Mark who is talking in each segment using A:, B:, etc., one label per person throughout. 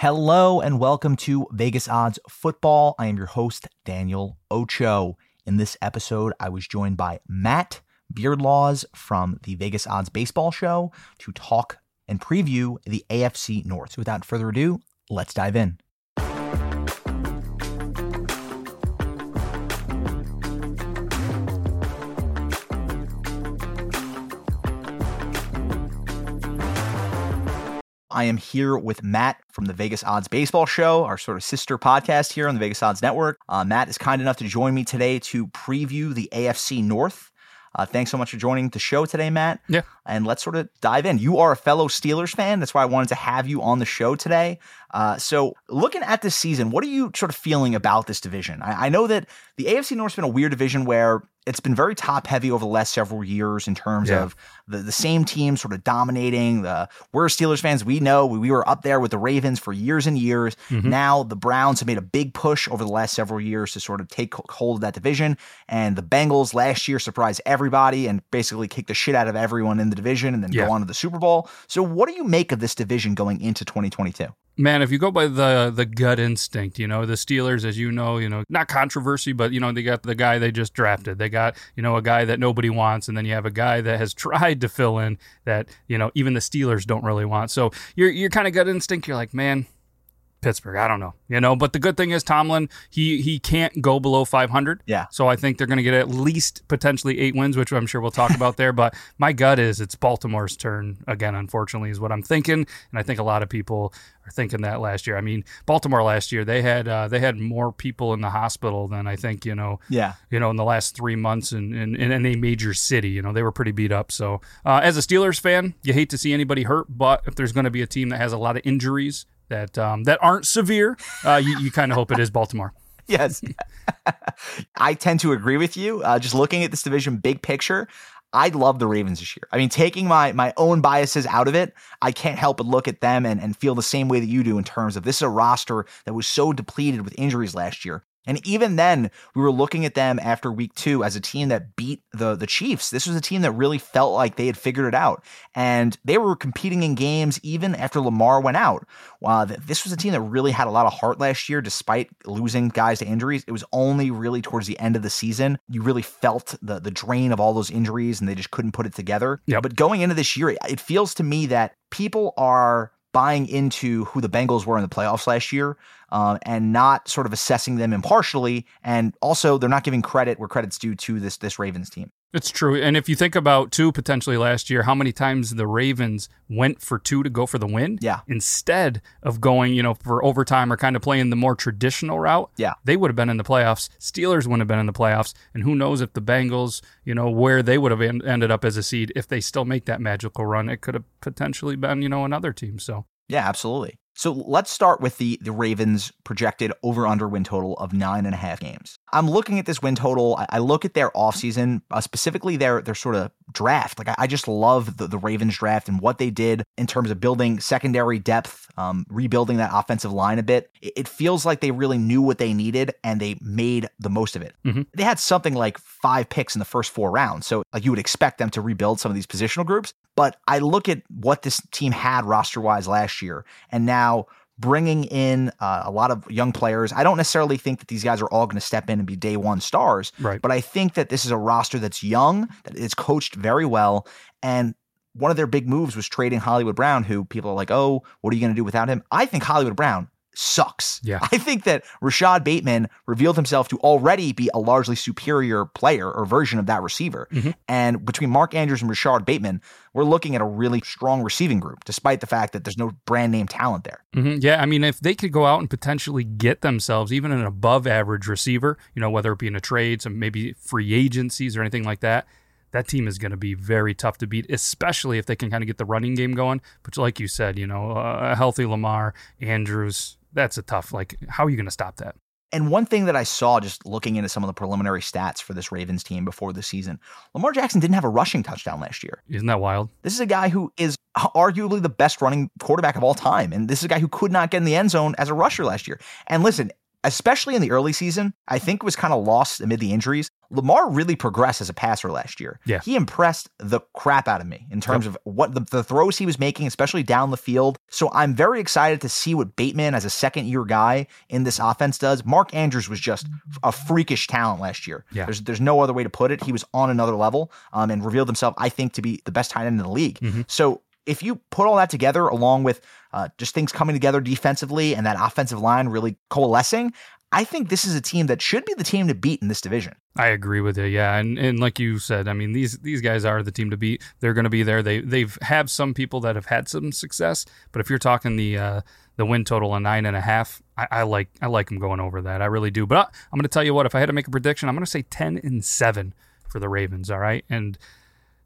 A: Hello and welcome to Vegas Odds Football. I am your host, Daniel Ocho. In this episode, I was joined by Matt Beard Laws from the Vegas Odds Baseball Show to talk and preview the AFC North. So without further ado, let's dive in. I am here with Matt from the Vegas Odds Baseball Show, our sort of sister podcast here on the Vegas Odds Network. Uh, Matt is kind enough to join me today to preview the AFC North. Uh, thanks so much for joining the show today, Matt.
B: Yeah.
A: And let's sort of dive in. You are a fellow Steelers fan. That's why I wanted to have you on the show today. Uh, so, looking at this season, what are you sort of feeling about this division? I, I know that the AFC North's been a weird division where it's been very top heavy over the last several years in terms
B: Yeah.
A: of the, the same team sort of dominating. The we're Steelers fans. We know we, we were up there with the Ravens for years and years. Mm-hmm. Now the Browns have made a big push over the last several years to sort of take hold of that division. And the Bengals last year surprised everybody and basically kicked the shit out of everyone in the division and then
B: Yeah.
A: go on to the Super Bowl. So what do you make of this division going into 2022?
B: Man, if you go by the the gut instinct, you know, the Steelers, as you know, you know, not controversy, but you know, they got the guy they just drafted. They got, you know, a guy that nobody wants, and then you have a guy that has tried to fill in that, you know, even the Steelers don't really want. So you're you're kind of gut instinct, you're like, man, Pittsburgh, I don't know. You know, but the good thing is Tomlin, he he can't go below 500.
A: Yeah.
B: So I think they're going to get at least potentially 8 wins, which I'm sure we'll talk about there, but my gut is it's Baltimore's turn again unfortunately is what I'm thinking, and I think a lot of people are thinking that last year. I mean, Baltimore last year, they had uh, they had more people in the hospital than I think, you know,
A: Yeah.
B: you know, in the last three months in, in, in any major city. You know, they were pretty beat up. So, uh, as a Steelers fan, you hate to see anybody hurt, but if there's going to be a team that has a lot of injuries that um, that aren't severe, uh, you, you kind of hope it is Baltimore.
A: Yes. I tend to agree with you. Uh, just looking at this division big picture, I love the Ravens this year. I mean, taking my my own biases out of it, I can't help but look at them and, and feel the same way that you do in terms of this is a roster that was so depleted with injuries last year. And even then, we were looking at them after week two as a team that beat the the Chiefs. This was a team that really felt like they had figured it out, and they were competing in games even after Lamar went out. Uh, wow, this was a team that really had a lot of heart last year, despite losing guys to injuries. It was only really towards the end of the season you really felt the the drain of all those injuries, and they just couldn't put it together.
B: Yep.
A: But going into this year, it feels to me that people are buying into who the Bengals were in the playoffs last year um, and not sort of assessing them impartially. And also, they're not giving credit where credit's due to this this Ravens team.
B: It's true. And if you think about two potentially last year, how many times the Ravens went for two to go for the win?
A: Yeah.
B: Instead of going, you know, for overtime or kind of playing the more traditional route.
A: Yeah.
B: They would have been in the playoffs. Steelers wouldn't have been in the playoffs. And who knows if the Bengals, you know, where they would have en- ended up as a seed if they still make that magical run. It could have potentially been, you know, another team. So
A: Yeah, absolutely. So let's start with the the Ravens projected over under win total of nine and a half games. I'm looking at this win total. I, I look at their offseason, uh, specifically their their sort of draft. Like I, I just love the, the Ravens draft and what they did in terms of building secondary depth, um, rebuilding that offensive line a bit. It, it feels like they really knew what they needed and they made the most of it.
B: Mhm.
A: They had something like five picks in the first four rounds, so like you would expect them to rebuild some of these positional groups. But I look at what this team had roster wise last year, and now bringing in uh, a lot of young players. I don't necessarily think that these guys are all going to step in and be day one stars,
B: Right.
A: but I think that this is a roster that's young, that is coached very well, and one of their big moves was trading Hollywood Brown, who people are like, oh, what are you going to do without him? I think Hollywood Brown sucks.
B: Yeah.
A: I think that Rashod Bateman revealed himself to already be a largely superior player or version of that receiver.
B: Mhm.
A: And between Mark Andrews and Rashod Bateman, we're looking at a really strong receiving group, despite the fact that there's no brand name talent there.
B: hmm Yeah, I mean, if they could go out and potentially get themselves even an above average receiver, you know, whether it be in a trade, some maybe free agencies or anything like that, that team is going to be very tough to beat, especially if they can kind of get the running game going. But like you said, you know, a healthy Lamar, Andrews, that's a tough. Like, how are you going to stop that?
A: And one thing that I saw just looking into some of the preliminary stats for this Ravens team before the season, Lamar Jackson didn't have a rushing touchdown last year.
B: Isn't that wild?
A: This is a guy who is arguably the best running quarterback of all time. And this is a guy who could not get in the end zone as a rusher last year. And listen, especially in the early season, I think was kind of lost amid the injuries. Lamar really progressed as a passer last year.
B: Yeah.
A: He impressed the crap out of me in terms yep. of what the, the, throws he was making, especially down the field. So I'm very excited to see what Bateman, as a second year guy in this offense, does. Mark Andrews was just a freakish talent last year.
B: Yeah.
A: There's, there's no other way to put it. He was on another level um, and revealed himself, I think, to be the best tight end in the league.
B: Mm-hmm.
A: So if you put all that together along with uh, just things coming together defensively and that offensive line really coalescing, I think this is a team that should be the team to beat in this division.
B: I agree with you. Yeah, and and like you said, I mean these these guys are the team to beat. They're going to be there. They they've have some people that have had some success, but if you're talking the uh, the win total of nine and a half, I, I like I like them going over that. I really do. But I, I'm going to tell you what. If I had to make a prediction, I'm going to say ten and seven for the Ravens. All right, and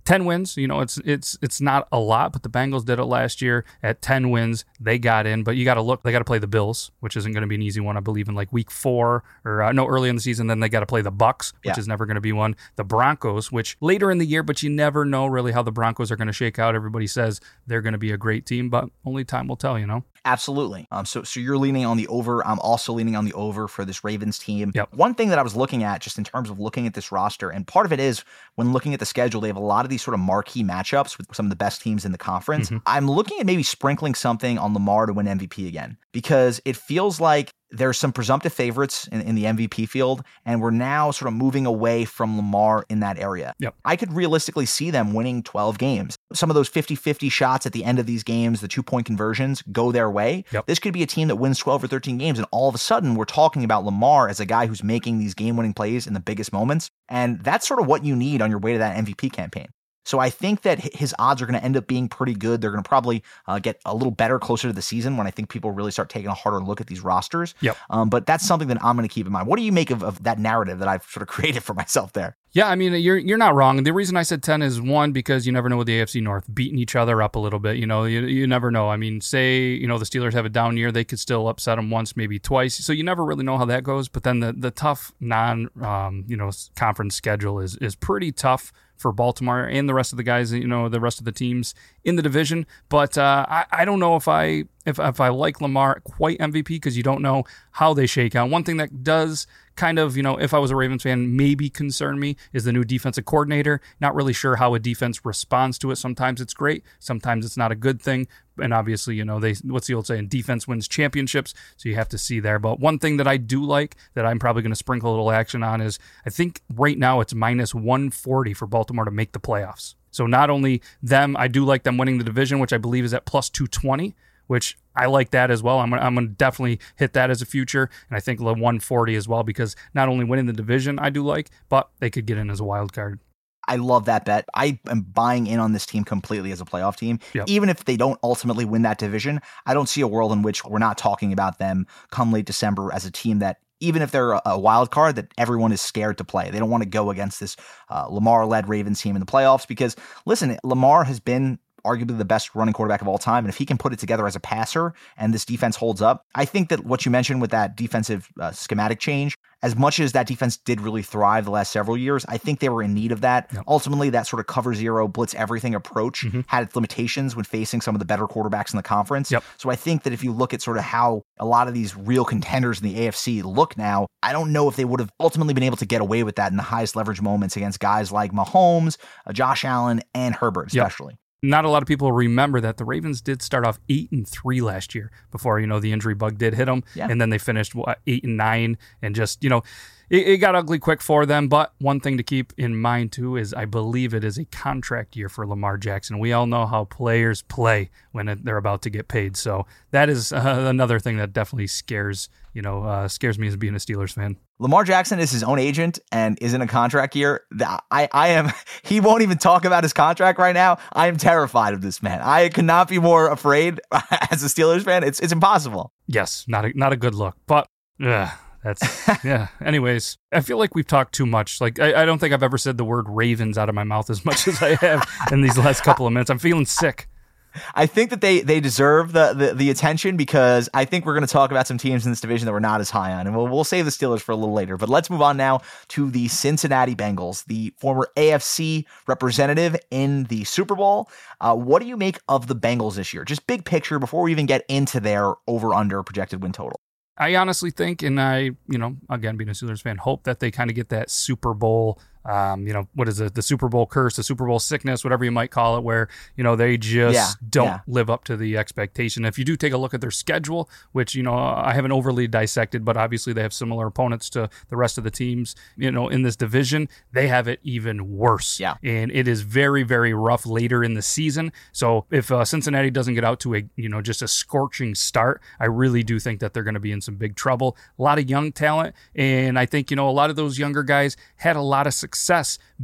B: 10 wins, you know, it's it's it's not a lot, but the Bengals did it last year at 10 wins. They got in, but you got to look, they got to play the Bills, which isn't going to be an easy one, I believe in like week 4 or uh, no early in the season, then they got to play the Bucks, which yeah. is never going to be one. The Broncos, which later in the year, but you never know really how the Broncos are going to shake out. Everybody says they're going to be a great team, but only time will tell, you know.
A: Absolutely. Um, so so you're leaning on the over. I'm also leaning on the over for this Ravens team.
B: Yep.
A: One thing that I was looking at just in terms of looking at this roster, and part of it is when looking at the schedule, they have a lot of these sort of marquee matchups with some of the best teams in the conference.
B: Mm-hmm.
A: I'm looking at maybe sprinkling something on Lamar to win MVP again because it feels like there's some presumptive favorites in, in, the MVP field, and we're now sort of moving away from Lamar in that area.
B: Yep.
A: I could realistically see them winning 12 games. Some of those 50 50 shots at the end of these games, the two point conversions, go their way.
B: Yep.
A: This could be a team that wins 12 or 13 games, and all of a sudden we're talking about Lamar as a guy who's making these game winning plays in the biggest moments. And that's sort of what you need on your way to that MVP campaign. So I think that his odds are going to end up being pretty good. They're going to probably uh, get a little better closer to the season when I think people really start taking a harder look at these rosters.
B: Yep.
A: Um, but that's something that I'm going to keep in mind. What do you make of, of that narrative that I've sort of created for myself there?
B: Yeah, I mean you're you're not wrong. The reason I said ten is one because you never know with the AFC North beating each other up a little bit. You know, you, you never know. I mean, say you know the Steelers have a down year, they could still upset them once, maybe twice. So you never really know how that goes. But then the the tough non um, you know conference schedule is is pretty tough for Baltimore and the rest of the guys, you know, the rest of the teams in the division. But uh, I, I don't know if I if, if I like Lamar quite MVP because you don't know how they shake out. One thing that does kind of, you know, if I was a Ravens fan, maybe concern me is the new defensive coordinator. Not really sure how a defense responds to it. Sometimes it's great, sometimes it's not a good thing. And obviously, you know, they what's the old saying? Defense wins championships. So you have to see there. But one thing that I do like that I'm probably going to sprinkle a little action on is I think right now it's minus 140 for Baltimore to make the playoffs. So not only them, I do like them winning the division, which I believe is at plus 220 which I like that as well. I'm gonna, I'm gonna definitely hit that as a future, and I think the 140 as well because not only winning the division I do like, but they could get in as a wild card.
A: I love that bet. I am buying in on this team completely as a playoff team.
B: Yep.
A: Even if they don't ultimately win that division, I don't see a world in which we're not talking about them come late December as a team that even if they're a wild card, that everyone is scared to play. They don't want to go against this uh, Lamar led Ravens team in the playoffs because, listen, Lamar has been arguably the best running quarterback of all time. And if he can put it together as a passer and this defense holds up, I think that what you mentioned with that defensive uh, schematic change, as much as that defense did really thrive the last several years, I think they were in need of that. Ultimately, that sort of cover zero, blitz everything approach
B: mm-hmm.
A: had its limitations when facing some of the better quarterbacks in the conference.
B: Yep.
A: So I think that if you look at sort of how a lot of these real contenders in the AFC look now, I don't know if they would have ultimately been able to get away with that in the highest leverage moments against guys like Mahomes, uh, Josh Allen, and Herbert, especially.
B: Yep not a lot of people remember that the Ravens did start off eight and three last year before you know the injury bug did hit them,
A: yeah.
B: and then they finished what, eight and nine, and just you know it, it, got ugly quick for them. But one thing to keep in mind too is I believe it is a contract year for Lamar Jackson. We all know how players play when they're about to get paid, so that is uh, another thing that definitely scares you know uh, scares me as being a Steelers fan.
A: Lamar Jackson is his own agent and is in a contract year. I, I am, he won't even talk about his contract right now. I am terrified of this man. I could not be more afraid as a Steelers fan. It's, it's impossible.
B: Yes, not a, not a good look, but yeah, that's, yeah. Anyways, I feel like we've talked too much. Like, I, I don't think I've ever said the word Ravens out of my mouth as much as I have in these last couple of minutes. I'm feeling sick.
A: I think that they they deserve the, the, the attention because I think we're going to talk about some teams in this division that we're not as high on, and we'll we'll save the Steelers for a little later. But let's move on now to the Cincinnati Bengals, the former AFC representative in the Super Bowl. Uh, what do you make of the Bengals this year? Just big picture before we even get into their over under projected win total.
B: I honestly think, and I, you know, again, being a Steelers fan, hope that they kind of get that Super Bowl um, you know, what is it? The Super Bowl curse, the Super Bowl sickness, whatever you might call it, where, you know, they just
A: Yeah,
B: don't
A: yeah.
B: live up to the expectation. If you do take a look at their schedule, which, you know, I haven't overly dissected, but obviously they have similar opponents to the rest of the teams, you know, in this division, they have it even worse.
A: Yeah.
B: And it is very, very rough later in the season. So if uh, Cincinnati doesn't get out to a, you know, just a scorching start, I really do think that they're going to be in some big trouble. A lot of young talent. And I think, you know, a lot of those younger guys had a lot of success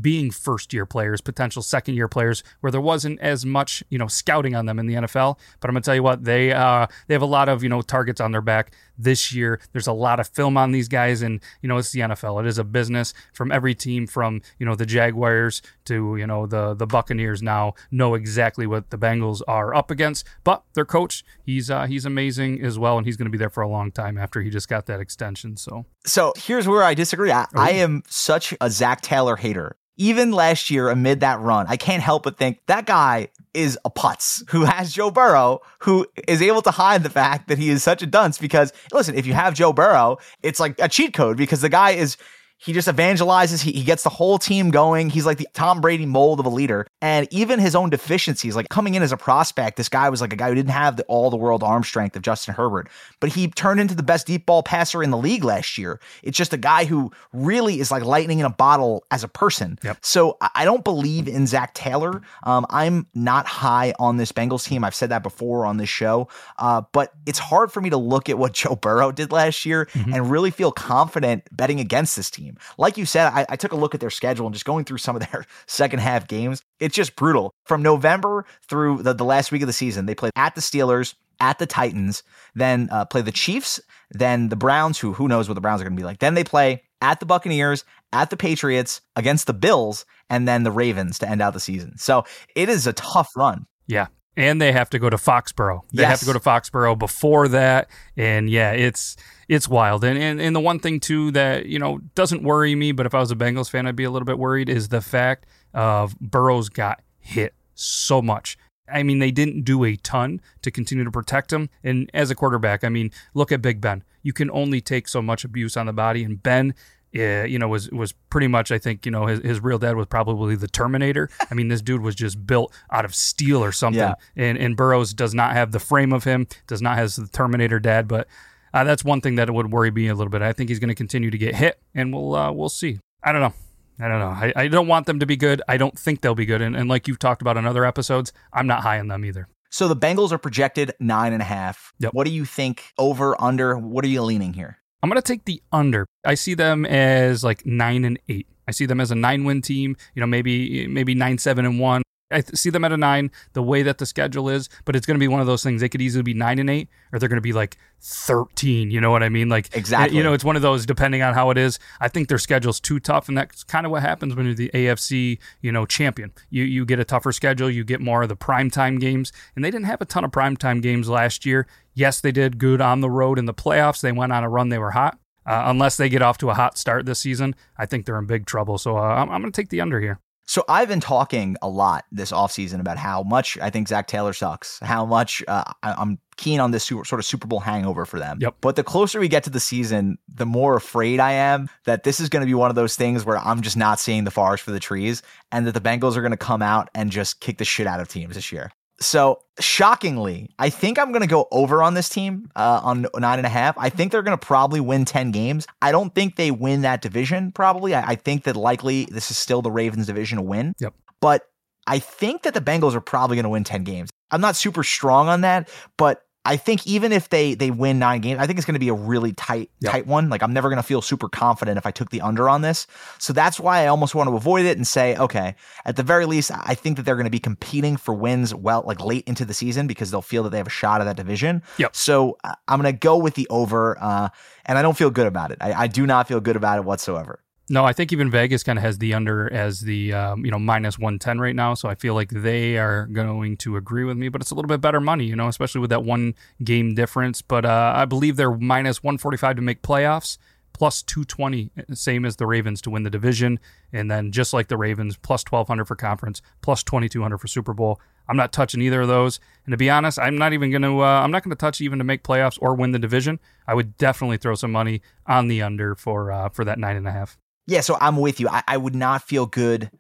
B: being first year players, potential second year players, where there wasn't as much, you know, scouting on them in the NFL. But I'm gonna tell you what, they uh they have a lot of, you know, targets on their back this year. There's a lot of film on these guys, and you know, it's the NFL. It is a business from every team from, you know, the Jaguars to, you know, the the Buccaneers now know exactly what the Bengals are up against. But their coach, he's uh he's amazing as well, and he's gonna be there for a long time after he just got that extension. So
A: So here's where I disagree. I, I am such a Zac Taylor hater. Even last year, amid that run, I can't help but think that guy is a putz who has Joe Burrow, who is able to hide the fact that he is such a dunce. Because listen, if you have Joe Burrow, it's like a cheat code because the guy is. He just evangelizes. He, he gets the whole team going. He's like the Tom Brady mold of a leader. And even his own deficiencies, like coming in as a prospect, this guy was like a guy who didn't have the, all the world arm strength of Justin Herbert, but he turned into the best deep ball passer in the league last year. It's just a guy who really is like lightning in a bottle as a person.
B: Yep.
A: So I don't believe in Zac Taylor. Um, I'm not high on this Bengals team. I've said that before on this show. Uh, but it's hard for me to look at what Joe Burrow did last year and really feel confident betting against this team. Like you said, I, I took a look at their schedule and just going through some of their second half games. It's just brutal. From November through the, the last week of the season, they played at the Steelers, at the Titans, then uh, play the Chiefs, then the Browns, who who knows what the Browns are going to be like. Then they play at the Buccaneers, at the Patriots, against the Bills, and then the Ravens to end out the season. So it is a tough run.
B: Yeah. And they have to go to Foxborough. They have to go to Foxborough before that. And yeah, it's it's wild. And, and and the one thing too that, you know, doesn't worry me, but if I was a Bengals fan, I'd be a little bit worried, is the fact of Burrows got hit so much. I mean, they didn't do a ton to continue to protect him. And as a quarterback, I mean, look at Big Ben. You can only take so much abuse on the body. And Ben, uh, you know, was was pretty much, I think, you know, his, his real dad was probably the Terminator. I mean, this dude was just built out of steel or something.
A: Yeah.
B: And and Burrows does not have the frame of him, does not have the Terminator dad, but uh, that's one thing that would worry me a little bit. I think he's going to continue to get hit, and we'll uh, we'll see. I don't know. I don't know. I, I don't want them to be good. I don't think they'll be good. And, and like you've talked about in other episodes, I'm not high on them either.
A: So the Bengals are projected nine and a half.
B: Yep.
A: What do you think? Over, under? What are you leaning here?
B: I'm going to take the under. I see them as like nine and eight. I see them as a nine win team. You know, maybe maybe nine seven and one. I th- see them at a nine. The way that the schedule is, but it's going to be one of those things. They could easily be nine and eight, or they're going to be like thirteen. You know what I mean? Like
A: Exactly.
B: You know, it's one of those depending on how it is. I think their schedule's too tough, and that's kind of what happens when you're the AFC, you know, champion. You you get a tougher schedule. You get more of the primetime games, and they didn't have a ton of primetime games last year. Yes, they did good on the road in the playoffs. They went on a run. They were hot. Uh, unless they get off to a hot start this season, I think they're in big trouble. So uh, I'm, I'm going to take the under here.
A: So I've been talking a lot this offseason about how much I think Zac Taylor sucks, how much uh, I- I'm keen on this super, sort of Super Bowl hangover for them.
B: Yep.
A: But the closer we get to the season, the more afraid I am that this is going to be one of those things where I'm just not seeing the forest for the trees and that the Bengals are going to come out and just kick the shit out of teams this year. So shockingly, I think I'm going to go over on this team uh, on nine and a half. I think they're going to probably win 10 games. I don't think they win that division, probably. I, I think that likely this is still the Ravens division to win.
B: Yep.
A: But I think that the Bengals are probably going to win 10 games. I'm not super strong on that, but I think even if they they win nine games, I think it's going to be a really tight
B: Yep.
A: tight one. Like I'm never going to feel super confident if I took the under on this. So that's why I almost want to avoid it and say, okay, at the very least, I think that they're going to be competing for wins well, like late into the season because they'll feel that they have a shot at that division.
B: Yep.
A: So uh, I'm going to go with the over, uh, and I don't feel good about it. I, I do not feel good about it whatsoever.
B: No, I think even Vegas kind of has the under as the um, you know minus one ten right now. So I feel like they are going to agree with me, but it's a little bit better money, you know, especially with that one game difference. But uh, I believe they're minus one forty five to make playoffs, plus two twenty, same as the Ravens to win the division, and then just like the Ravens, plus twelve hundred for conference, plus twenty two hundred for Super Bowl. I'm not touching either of those. And to be honest, I'm not even going to. Uh, I'm not going to touch even to make playoffs or win the division. I would definitely throw some money on the under for uh, for that nine and a half.
A: Yeah, so I'm with you. I, I would not feel good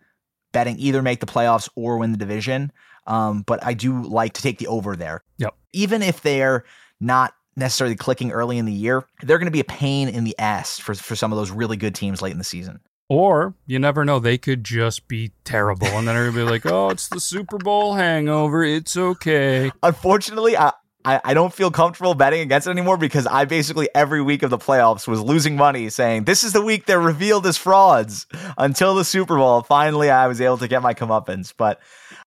A: betting either make the playoffs or win the division. Um, but I do like to take the over there.
B: Yep.
A: Even if they're not necessarily clicking early in the year, they're going to be a pain in the ass for, for some of those really good teams late in the season.
B: Or you never know, they could just be terrible. And then everybody like, oh, it's the Super Bowl hangover. It's okay.
A: Unfortunately, I, I, I don't feel comfortable betting against it anymore because I basically every week of the playoffs was losing money saying this is the week they're revealed as frauds until the Super Bowl. Finally, I was able to get my comeuppance. But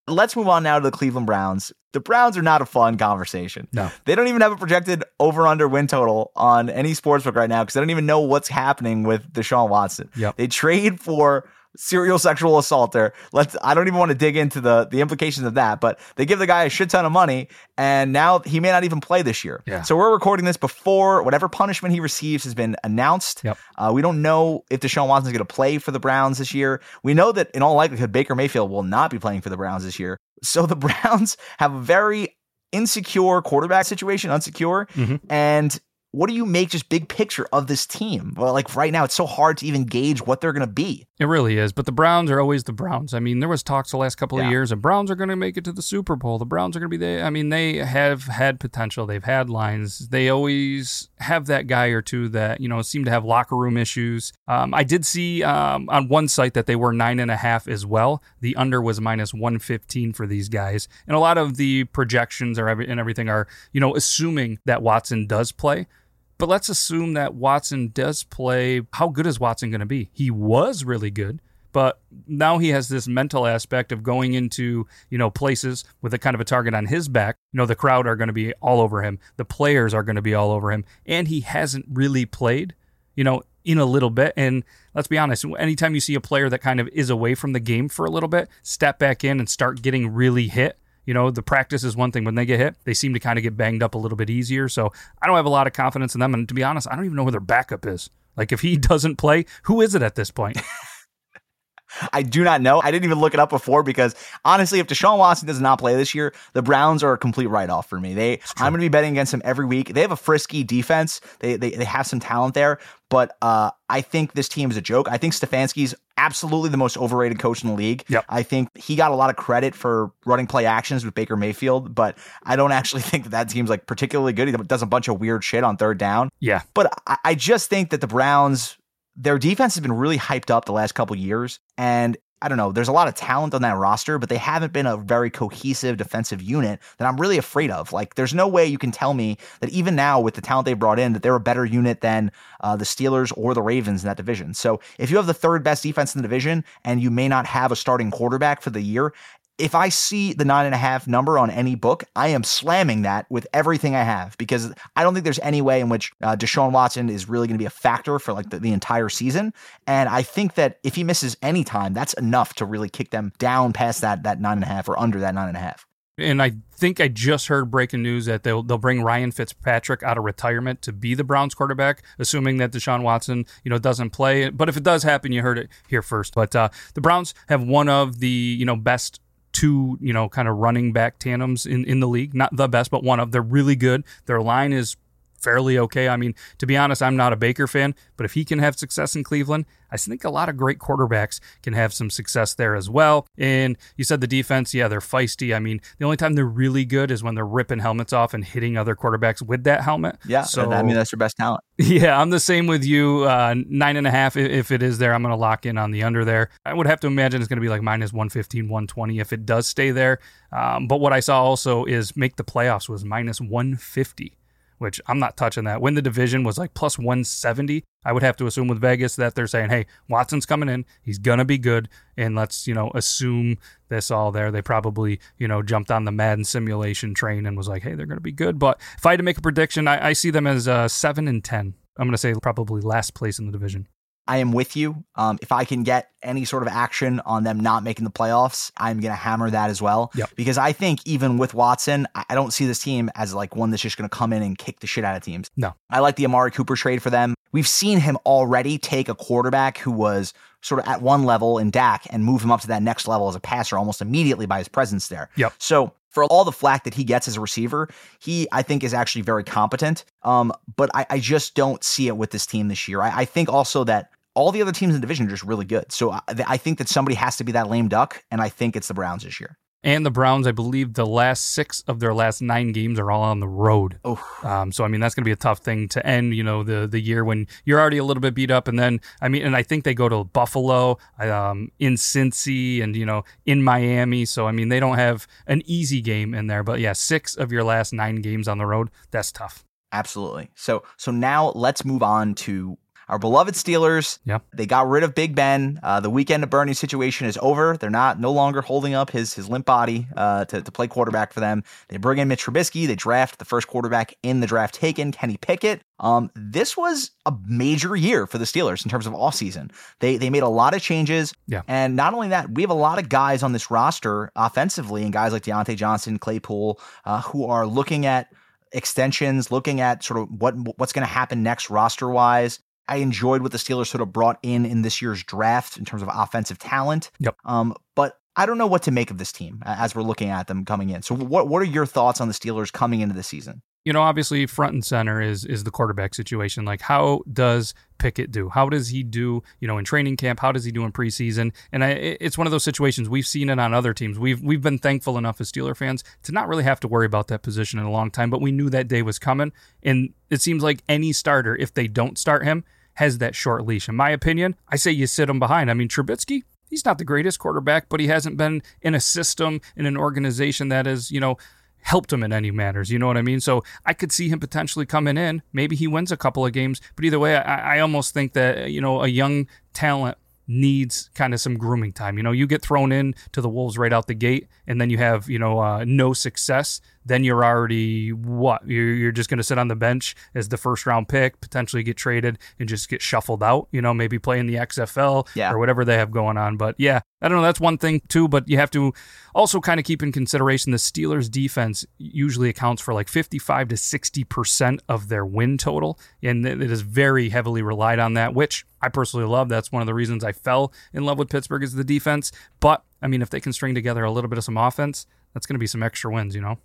A: let's move on now to the Cleveland Browns. The Browns are not a fun conversation.
B: No.
A: They don't even have a projected over under win total on any sportsbook right now because they don't even know what's happening with Deshaun Watson.
B: Yep.
A: They trade for serial sexual assaulter. Let's I don't even want to dig into the the implications of that, but they give the guy a shit ton of money and now he may not even play this year.
B: Yeah.
A: So we're recording this before whatever punishment he receives has been announced.
B: Yep.
A: Uh, we don't know if Deshaun Watson is going to play for the Browns this year. We know that in all likelihood Baker Mayfield will not be playing for the Browns this year. So the Browns have a very insecure quarterback situation, unsecure,
B: Mhm.
A: and what do you make just big picture of this team? Well, like right now, it's so hard to even gauge what they're going to be.
B: It really is. But the Browns are always the Browns. I mean, there was talks the last couple of years, and Browns are going to make it to the Super Bowl. The Browns are going to be there. I mean, they have had potential. They've had lines. They always have that guy or two that you know seem to have locker room issues. Um, I did see um, on one site that they were nine and a half as well. The under was minus one fifteen for these guys, and a lot of the projections are and everything are you know assuming that Watson does play. But let's assume that Watson does play. How good is Watson going to be? He was really good, but now he has this mental aspect of going into, you know, places with a kind of a target on his back. You know, the crowd are going to be all over him. The players are going to be all over him. And he hasn't really played, you know, in a little bit. And let's be honest, anytime you see a player that kind of is away from the game for a little bit, step back in and start getting really hit, you know, the practice is one thing. When they get hit, they seem to kind of get banged up a little bit easier. So I don't have a lot of confidence in them. And to be honest, I don't even know where their backup is. Like if he doesn't play, who is it at this point?
A: I do not know. I didn't even look it up before because honestly, if Deshaun Watson does not play this year, the Browns are a complete write off for me. They, I'm going to be betting against them every week. They have a frisky defense. They, they, they have some talent there, but uh, I think this team is a joke. I think Stefanski's absolutely the most overrated coach in the league.
B: Yep.
A: I think he got a lot of credit for running play actions with Baker Mayfield, but I don't actually think that that team's like particularly good. He does a bunch of weird shit on third down.
B: yeah.
A: But I, I just think that the Browns, their defense has been really hyped up the last couple years. And I don't know, there's a lot of talent on that roster, but they haven't been a very cohesive defensive unit that I'm really afraid of. Like, there's no way you can tell me that even now, with the talent they brought in, that they're a better unit than uh, the Steelers or the Ravens in that division. So if you have the third best defense in the division and you may not have a starting quarterback for the year, if I see the nine and a half number on any book, I am slamming that with everything I have because I don't think there's any way in which uh, Deshaun Watson is really going to be a factor for like the, the entire season. And I think that if he misses any time, that's enough to really kick them down past that that nine and a half or under that nine and a half.
B: And I think I just heard breaking news that they'll they'll bring Ryan Fitzpatrick out of retirement to be the Browns quarterback, assuming that Deshaun Watson, you know, doesn't play. But if it does happen, you heard it here first. But uh, the Browns have one of the you know best two you know kind of running back tandems in in the league. Not the best, but one of. They're really good. Their line is fairly okay. I mean, to be honest, I'm not a Baker fan, but if he can have success in Cleveland, I think a lot of great quarterbacks can have some success there as well. And you said the defense, yeah, they're feisty. I mean, the only time they're really good is when they're ripping helmets off and hitting other quarterbacks with that helmet.
A: Yeah,
B: So
A: I mean that's their best talent.
B: yeah, I'm the same with you. Uh, nine and a half, if it is there, I'm going to lock in on the under there. I would have to imagine it's going to be like minus 115, 120 if it does stay there. Um, but what I saw also is make the playoffs was minus 150, which I'm not touching that. When the division was like plus 170. I would have to assume with Vegas that they're saying, hey, Watson's coming in. He's going to be good. And let's, you know, assume this all there. They probably, you know, jumped on the Madden simulation train and was like, hey, they're going to be good. But if I had to make a prediction, I, I see them as uh, 7 and 10. I'm going to say probably last place in the division.
A: I am with you. Um, if I can get any sort of action on them not making the playoffs, I'm going to hammer that as well.
B: Yep.
A: Because I think even with Watson, I don't see this team as like one that's just going to come in and kick the shit out of teams.
B: No.
A: I like the Amari Cooper trade for them. We've seen him already take a quarterback who was sort of at one level in Dak and move him up to that next level as a passer almost immediately by his presence there.
B: Yep.
A: So for all the flack that he gets as a receiver, he I think is actually very competent. Um, but I, I just don't see it with this team this year. I, I think also that all the other teams in the division are just really good. So I, I think that somebody has to be that lame duck, and I think it's the Browns this year.
B: And the Browns, I believe, the last six of their last nine games are all on the road.
A: Oh,
B: Um, so I mean, that's going to be a tough thing to end. You know, the the year when you're already a little bit beat up, and then I mean, and I think they go to Buffalo, um, in Cincy, and you know, in Miami. So I mean, they don't have an easy game in there. But yeah, six of your last nine games on the road, that's tough.
A: absolutely. So so now let's move on to our beloved Steelers.
B: Yeah.
A: They got rid of Big Ben. Uh, the weekend of Bernie situation is over. They're not no longer holding up his his limp body uh, to, to play quarterback for them. They bring in Mitch Trubisky. They draft the first quarterback in the draft taken, Kenny Pickett. Um, this was a major year for the Steelers in terms of offseason. They they made a lot of changes.
B: Yeah.
A: And not only that, we have a lot of guys on this roster offensively and guys like Diontae Johnson, Claypool, uh, who are looking at extensions, looking at sort of what what's going to happen next roster wise. I enjoyed what the Steelers sort of brought in in this year's draft in terms of offensive talent.
B: Yep.
A: Um, but I don't know what to make of this team as we're looking at them coming in. So what what are your thoughts on the Steelers coming into the season?
B: You know, obviously front and center is is the quarterback situation. Like, how does Pickett do? How does he do? You know, in training camp, how does he do in preseason? And I, it's one of those situations we've seen it on other teams. We've we've been thankful enough as Steeler fans to not really have to worry about that position in a long time. But we knew that day was coming, and it seems like any starter, if they don't start him, has that short leash. In my opinion, I say you sit him behind. I mean, Trubisky. He's not the greatest quarterback, but he hasn't been in a system in an organization that is, you know, helped him in any matters. You know what I mean? So I could see him potentially coming in. Maybe he wins a couple of games, but either way, I, I almost think that you know a young talent needs kind of some grooming time. You know, you get thrown in to the wolves right out the gate, and then you have you know uh, no success. Then you're already what? You're, you're just going to sit on the bench as the first round pick, potentially get traded and just get shuffled out. You know, maybe play in the XFL
A: Yeah.
B: or whatever they have going on. But yeah, I don't know. That's one thing too. But you have to also kind of keep in consideration the Steelers' defense usually accounts for like 55 to 60 percent of their win total, and it is very heavily relied on that, which I personally love. That's one of the reasons I fell in love with Pittsburgh is the defense. But I mean, if they can string together a little bit of some offense, that's going to be some extra wins. You know.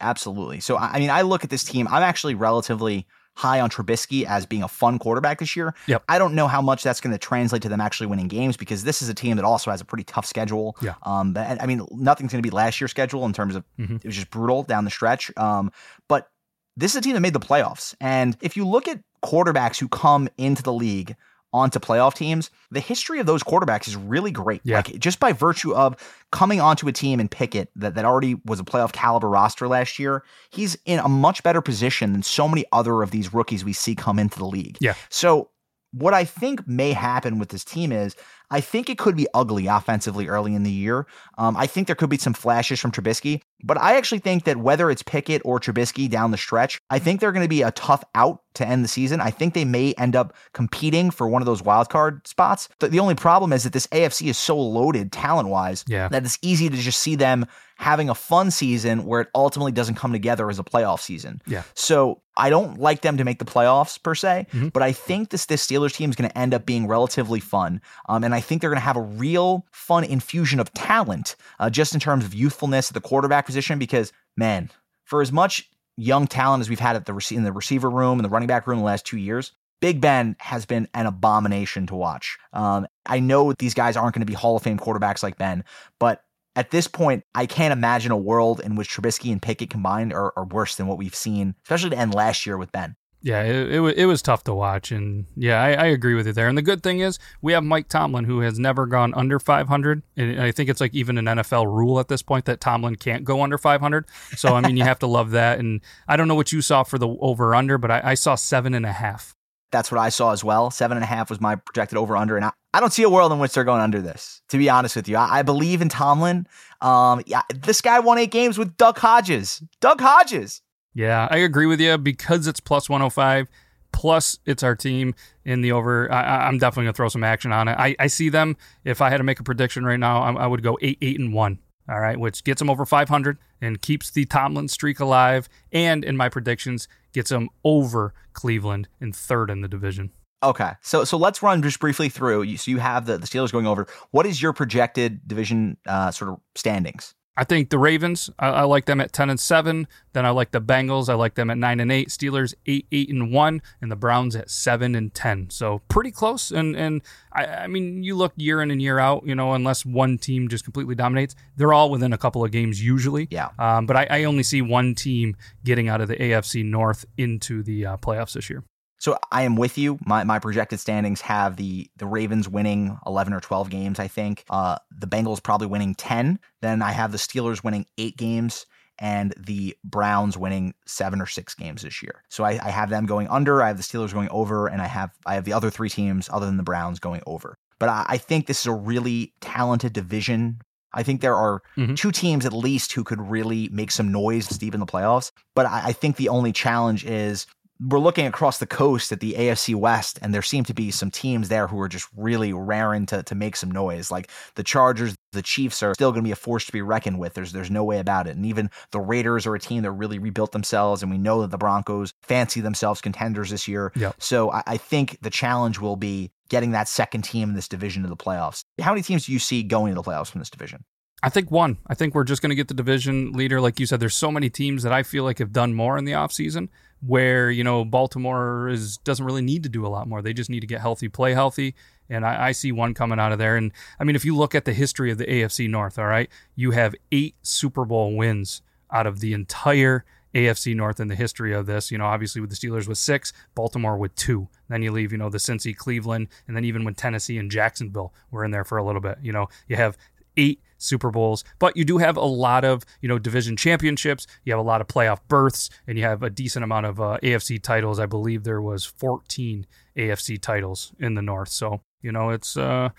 A: Absolutely. So I mean, I look at this team. I'm actually relatively high on Trubisky as being a fun quarterback this year.
B: Yep.
A: I don't know how much that's going to translate to them actually winning games because this is a team that also has a pretty tough schedule.
B: Yeah.
A: Um. But I mean, nothing's going to be last year's schedule in terms of
B: Mhm.
A: it was just brutal down the stretch. Um. But this is a team that made the playoffs, and if you look at quarterbacks who come into the league onto playoff teams, the history of those quarterbacks is really great.
B: Yeah.
A: Like just by virtue of coming onto a team in Pickett that, that already was a playoff caliber roster last year, he's in a much better position than so many other of these rookies we see come into the league.
B: Yeah.
A: So what I think may happen with this team is I think it could be ugly offensively early in the year. Um, I think there could be some flashes from Trubisky, but I actually think that whether it's Pickett or Trubisky down the stretch, I think they're going to be a tough out to end the season. I think they may end up competing for one of those wild card spots. The, the only problem is that this AFC is so loaded talent wise
B: Yeah.
A: that it's easy to just see them having a fun season where it ultimately doesn't come together as a playoff season.
B: Yeah.
A: So I don't like them to make the playoffs per se,
B: Mhm.
A: but I think this this Steelers team is going to end up being relatively fun, um, and I think they're going to have a real fun infusion of talent, uh, just in terms of youthfulness at the quarterback position. Because man, for as much young talent as we've had at the in the receiver room and the running back room the last two years. Big Ben has been an abomination to watch. Um, I know these guys aren't going to be Hall of Fame quarterbacks like Ben, but at this point, I can't imagine a world in which Trubisky and Pickett combined are, are worse than what we've seen, especially to end last year with Ben.
B: Yeah, it, it, it was tough to watch. And yeah, I, I agree with you there. And the good thing is, we have Mike Tomlin, who has never gone under 500. And I think it's like even an NFL rule at this point that Tomlin can't go under 500. So, I mean, you have to love that. And I don't know what you saw for the over under, but I, I saw seven and a half.
A: That's what I saw as well. Seven and a half was my projected over under, and I, I don't see a world in which they're going under this. To be honest with you, I, I believe in Tomlin. Um, yeah, this guy won eight games with Duck Hodges. Duck Hodges.
B: Yeah, I agree with you because it's plus 105. plus it's our team in the over. I, am definitely gonna throw some action on it. I, I see them. If I had to make a prediction right now, I, I would go eight, eight, and one. All right, which gets them over 500 and keeps the Tomlin streak alive. And in my predictions, gets them over Cleveland in third in the division.
A: Okay, so so let's run just briefly through. So you have the, the Steelers going over. What is your projected division uh, sort of standings?
B: I think the Ravens, I, I, like them at ten and seven. Then I like the Bengals, I like them at nine and eight. Steelers eight, eight and one, and the Browns at seven and ten. So pretty close. And and I, I mean, you look year in and year out. You know, unless one team just completely dominates, they're all within a couple of games usually.
A: Yeah.
B: Um, but I, I only see one team getting out of the AFC North into the uh, playoffs this year.
A: So I am with you. My my projected standings have the the Ravens winning 11 or 12 games, I think. Uh, the Bengals probably winning 10. Then I have the Steelers winning 8 games and the Browns winning 7 or 6 games this year. So I, I have them going under, I have the Steelers going over and I have I have the other three teams other than the Browns going over. But I, I think this is a really talented division I think there are mm-hmm. two teams at least who could really make some noise deep in the playoffs. But I, I, think the only challenge is we're looking across the coast at the AFC West, and there seem to be some teams there who are just really raring to, to make some noise. Like the Chargers, the Chiefs are still going to be a force to be reckoned with. There's there's no way about it. And even the Raiders are a team that really rebuilt themselves, and we know that the Broncos fancy themselves contenders this year.
B: Yep.
A: So I, I think the challenge will be getting that second team in this division to the playoffs. How many teams do you see going to the playoffs from this division?
B: I think one. I think we're just going to get the division leader. Like you said, there's so many teams that I feel like have done more in the offseason where, you know, Baltimore is doesn't really need to do a lot more. They just need to get healthy, play healthy. And I, I see one coming out of there. And I mean, if you look at the history of the AFC North, all right, you have eight Super Bowl wins out of the entire AFC North in the history of this. You know, obviously with the Steelers with six, Baltimore with two. Then you leave, you know, the Cincy, Cleveland, and then even when Tennessee and Jacksonville were in there for a little bit. You know, you have eight Super Bowls, but you do have a lot of you know division championships. You have a lot of playoff berths, and you have a decent amount of uh, AFC titles. I believe there was 14 AFC titles in the North. So you know it's uh,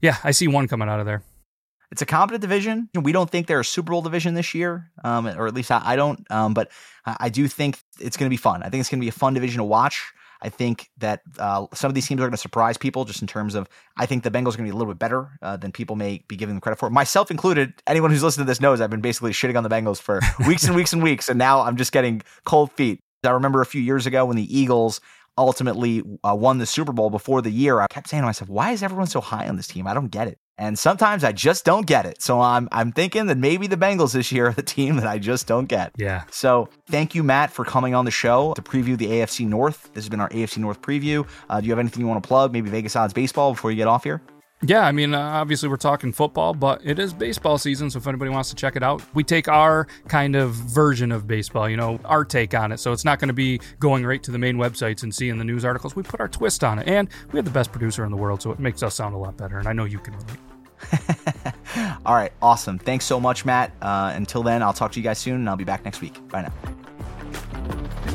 B: yeah, I see one coming out of there.
A: It's a competent division. We don't think they're a Super Bowl division this year, um, or at least I, I don't. Um, but I do think it's going to be fun. I think it's going to be a fun division to watch. I think that uh, some of these teams are going to surprise people just in terms of, I think the Bengals are going to be a little bit better uh, than people may be giving them credit for. Myself included, anyone who's listened to this knows I've been basically shitting on the Bengals for weeks and weeks and weeks. And now I'm just getting cold feet. I remember a few years ago when the Eagles ultimately uh, won the Super Bowl before the year, I kept saying to myself, why is everyone so high on this team? I don't get it. And sometimes I just don't get it. So I'm I'm thinking that maybe the Bengals this year are the team that I just don't get.
B: Yeah.
A: So thank you, Matt, for coming on the show to preview the AFC North. This has been our AFC North preview. Uh, do you have anything you want to plug? Maybe Vegas odds baseball before you get off here.
B: Yeah, I mean, uh, obviously we're talking football, but it is baseball season. So if anybody wants to check it out, we take our kind of version of baseball, you know, our take on it. So it's not going to be going right to the main websites and seeing the news articles. We put our twist on it, and we have the best producer in the world, so it makes us sound a lot better. And I know you can relate.
A: All right, awesome. Thanks so much, Matt. Uh, until then, I'll talk to you guys soon, and I'll be back next week. Bye now.